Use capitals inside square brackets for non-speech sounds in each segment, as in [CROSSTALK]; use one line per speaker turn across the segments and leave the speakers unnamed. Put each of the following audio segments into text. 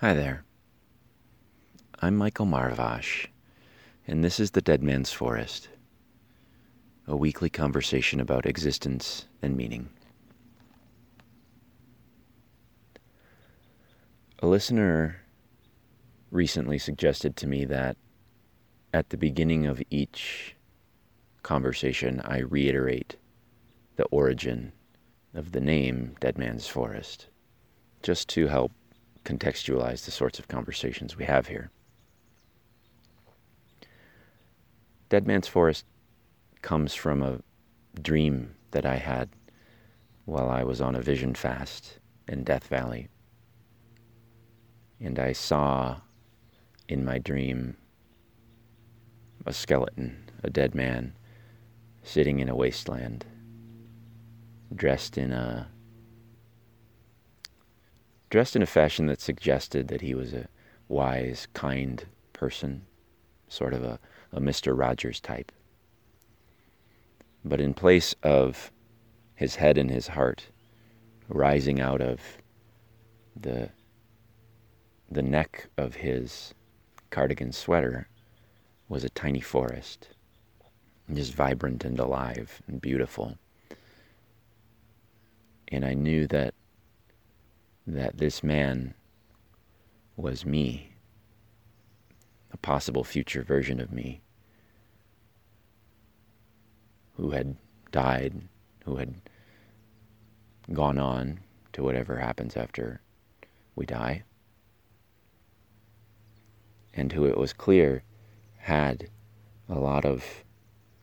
Hi there. I'm Michael Marvash, and this is The Dead Man's Forest, a weekly conversation about existence and meaning. A listener recently suggested to me that at the beginning of each conversation, I reiterate the origin of the name Dead Man's Forest, just to help contextualize the sorts of conversations we have here. Dead Man's Forest comes from a dream that I had while I was on a vision fast in Death Valley. And I saw in my dream a skeleton, a dead man, sitting in a wasteland, dressed in a dressed in a fashion that suggested that he was a wise, kind person, sort of a, a Mr. Rogers type. But in place of his head and his heart rising out of the the neck of his cardigan sweater was a tiny forest, just vibrant and alive and beautiful. And I knew that that this man was me, a possible future version of me, who had died, who had gone on to whatever happens after we die, and who it was clear had a lot of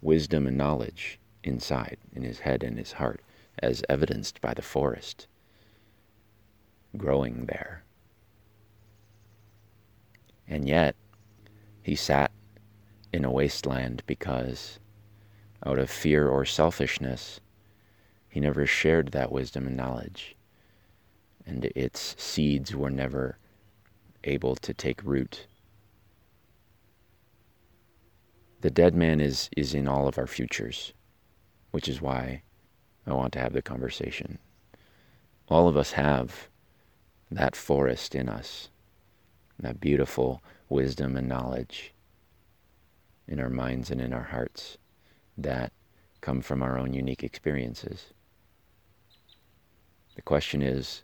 wisdom and knowledge inside, in his head and his heart, as evidenced by the forest growing there. And yet, he sat in a wasteland because, out of fear or selfishness, he never shared that wisdom and knowledge, and its seeds were never able to take root. The dead man is, is in all of our futures, which is why I want to have the conversation. All of us have that forest in us, that beautiful wisdom and knowledge in our minds and in our hearts that come from our own unique experiences. The question is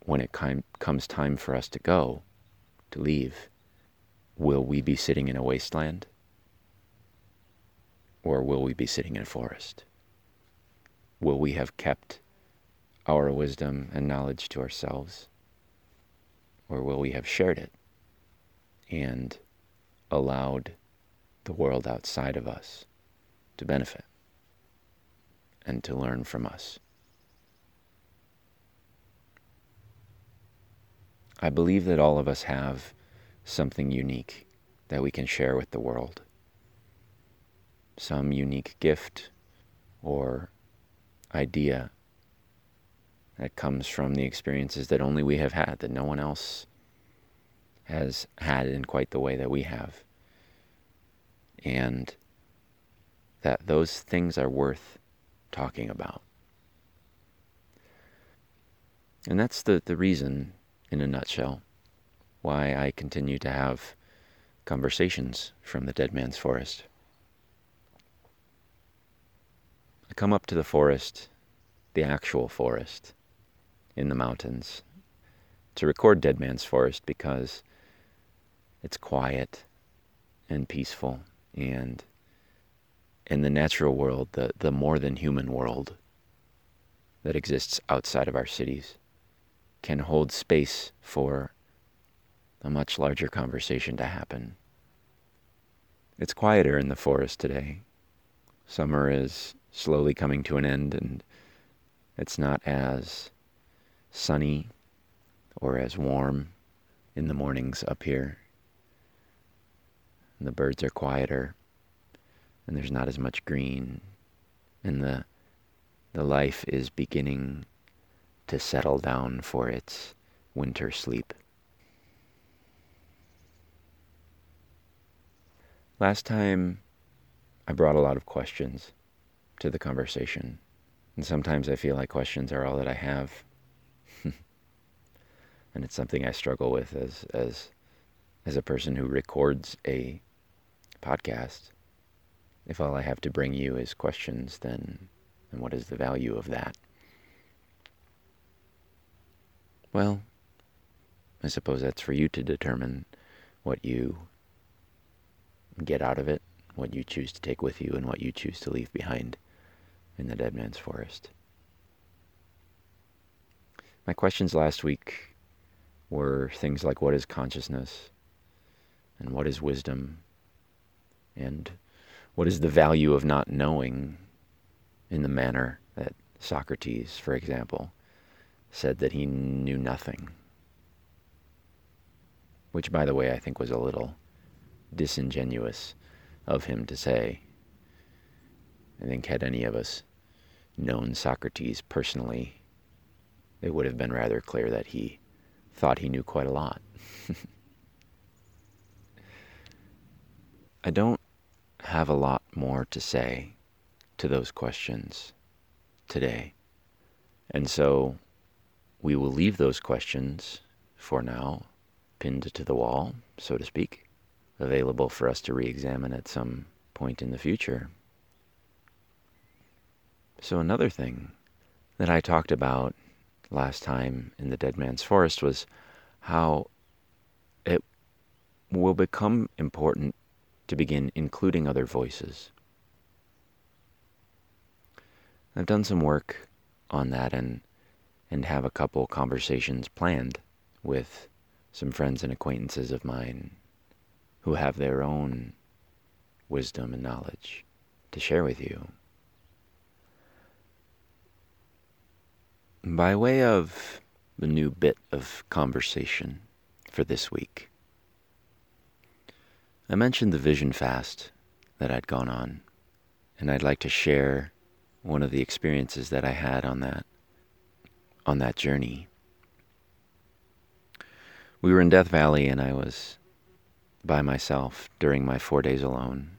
when it com- comes time for us to go, to leave, will we be sitting in a wasteland? Or will we be sitting in a forest? Will we have kept our wisdom and knowledge to ourselves? Or will we have shared it and allowed the world outside of us to benefit and to learn from us? I believe that all of us have something unique that we can share with the world. Some unique gift or idea that comes from the experiences that only we have had, that no one else has had in quite the way that we have. And that those things are worth talking about. And that's the, the reason, in a nutshell, why I continue to have conversations from the dead man's forest. I come up to the forest, the actual forest, in the mountains to record Dead Man's Forest because it's quiet and peaceful and in the natural world, the, the more than human world that exists outside of our cities can hold space for a much larger conversation to happen. It's quieter in the forest today. Summer is slowly coming to an end and it's not as sunny or as warm in the mornings up here. And the birds are quieter and there's not as much green and the the life is beginning to settle down for its winter sleep. Last time I brought a lot of questions to the conversation. And sometimes I feel like questions are all that I have and it's something I struggle with as as as a person who records a podcast. If all I have to bring you is questions, then then what is the value of that? Well, I suppose that's for you to determine what you get out of it, what you choose to take with you, and what you choose to leave behind in the dead man's forest. My questions last week were things like what is consciousness and what is wisdom and what is the value of not knowing in the manner that Socrates, for example, said that he knew nothing. Which, by the way, I think was a little disingenuous of him to say. I think, had any of us known Socrates personally, it would have been rather clear that he thought he knew quite a lot. [LAUGHS] I don't have a lot more to say to those questions today. And so we will leave those questions for now pinned to the wall, so to speak, available for us to re examine at some point in the future. So, another thing that I talked about last time in the Dead Man's Forest was how it will become important to begin including other voices. I've done some work on that and and have a couple conversations planned with some friends and acquaintances of mine who have their own wisdom and knowledge to share with you. By way of the new bit of conversation for this week, I mentioned the vision fast that I'd gone on, and I'd like to share one of the experiences that I had on that on that journey. We were in Death Valley and I was by myself during my 4 days alone.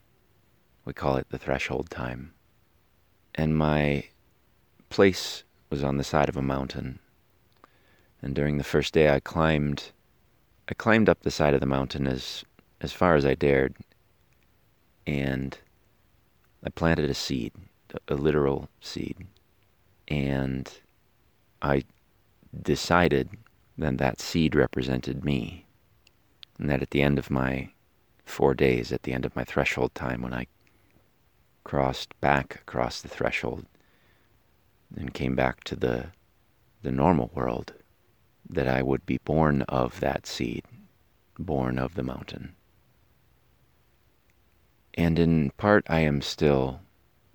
We call it the threshold time. And my place was on the side of a mountain. And during the first day I climbed I climbed up the side of the mountain as as far as I dared and I planted a seed, a literal seed. And I decided then that seed represented me. And that at the end of my four days, at the end of my threshold time, when I crossed back across the threshold and came back to the, the normal world, that I would be born of that seed, born of the mountain. And in part, I am still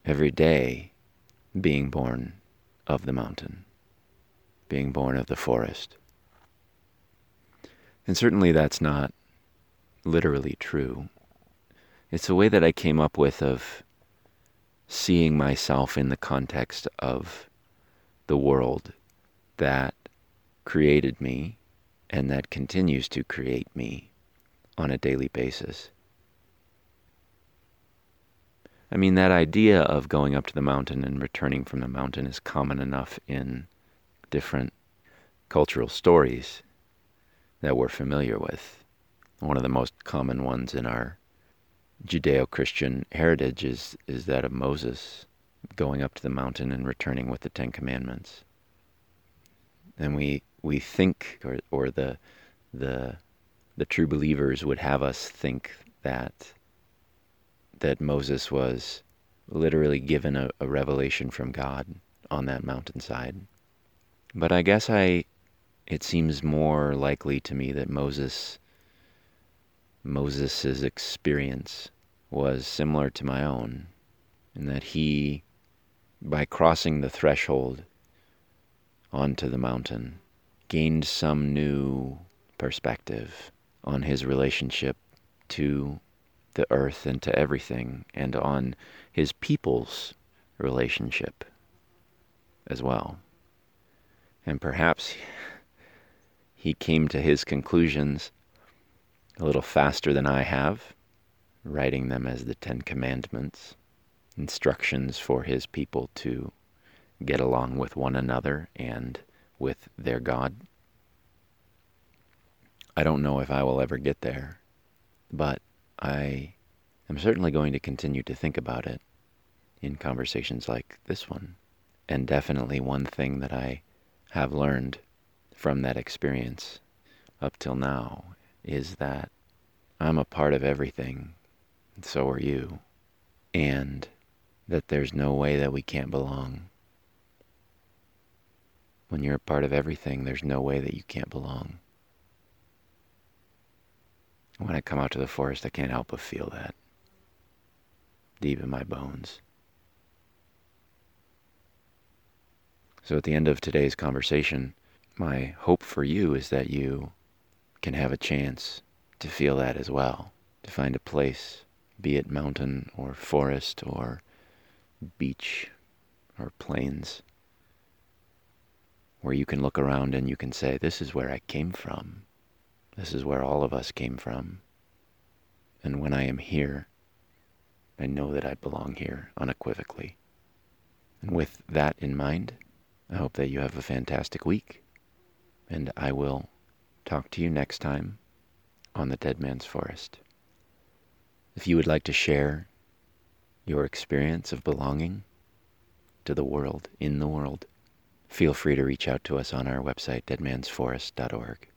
every day being born of the mountain, being born of the forest. And certainly that's not literally true. It's a way that I came up with of seeing myself in the context of the world that created me and that continues to create me on a daily basis. I mean, that idea of going up to the mountain and returning from the mountain is common enough in different cultural stories that we're familiar with. One of the most common ones in our Judeo Christian heritage is, is that of Moses going up to the mountain and returning with the Ten Commandments. And we, we think, or, or the, the, the true believers would have us think that, that Moses was literally given a, a revelation from God on that mountainside. But I guess I it seems more likely to me that Moses Moses's experience was similar to my own in that he by crossing the threshold onto the mountain gained some new perspective on his relationship to the earth and to everything and on his people's relationship as well. And perhaps [LAUGHS] he came to his conclusions a little faster than I have, writing them as the Ten Commandments, instructions for his people to get along with one another and with their God. I don't know if I will ever get there, but I am certainly going to continue to think about it in conversations like this one. And definitely one thing that I have learned from that experience up till now is that I'm a part of everything, and so are you, and that there's no way that we can't belong. When you're a part of everything, there's no way that you can't belong. When I come out to the forest, I can't help but feel that deep in my bones. So at the end of today's conversation, my hope for you is that you can have a chance to feel that as well, to find a place, be it mountain or forest or beach or plains, where you can look around and you can say, This is where I came from. This is where all of us came from. And when I am here, I know that I belong here unequivocally. And with that in mind, I hope that you have a fantastic week. And I will talk to you next time on the Dead Man's Forest. If you would like to share your experience of belonging to the world, in the world, feel free to reach out to us on our website, deadmansforest.org.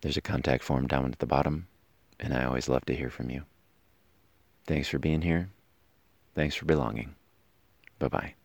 There's a contact form down at the bottom, and I always love to hear from you. Thanks for being here. Thanks for belonging. Bye bye.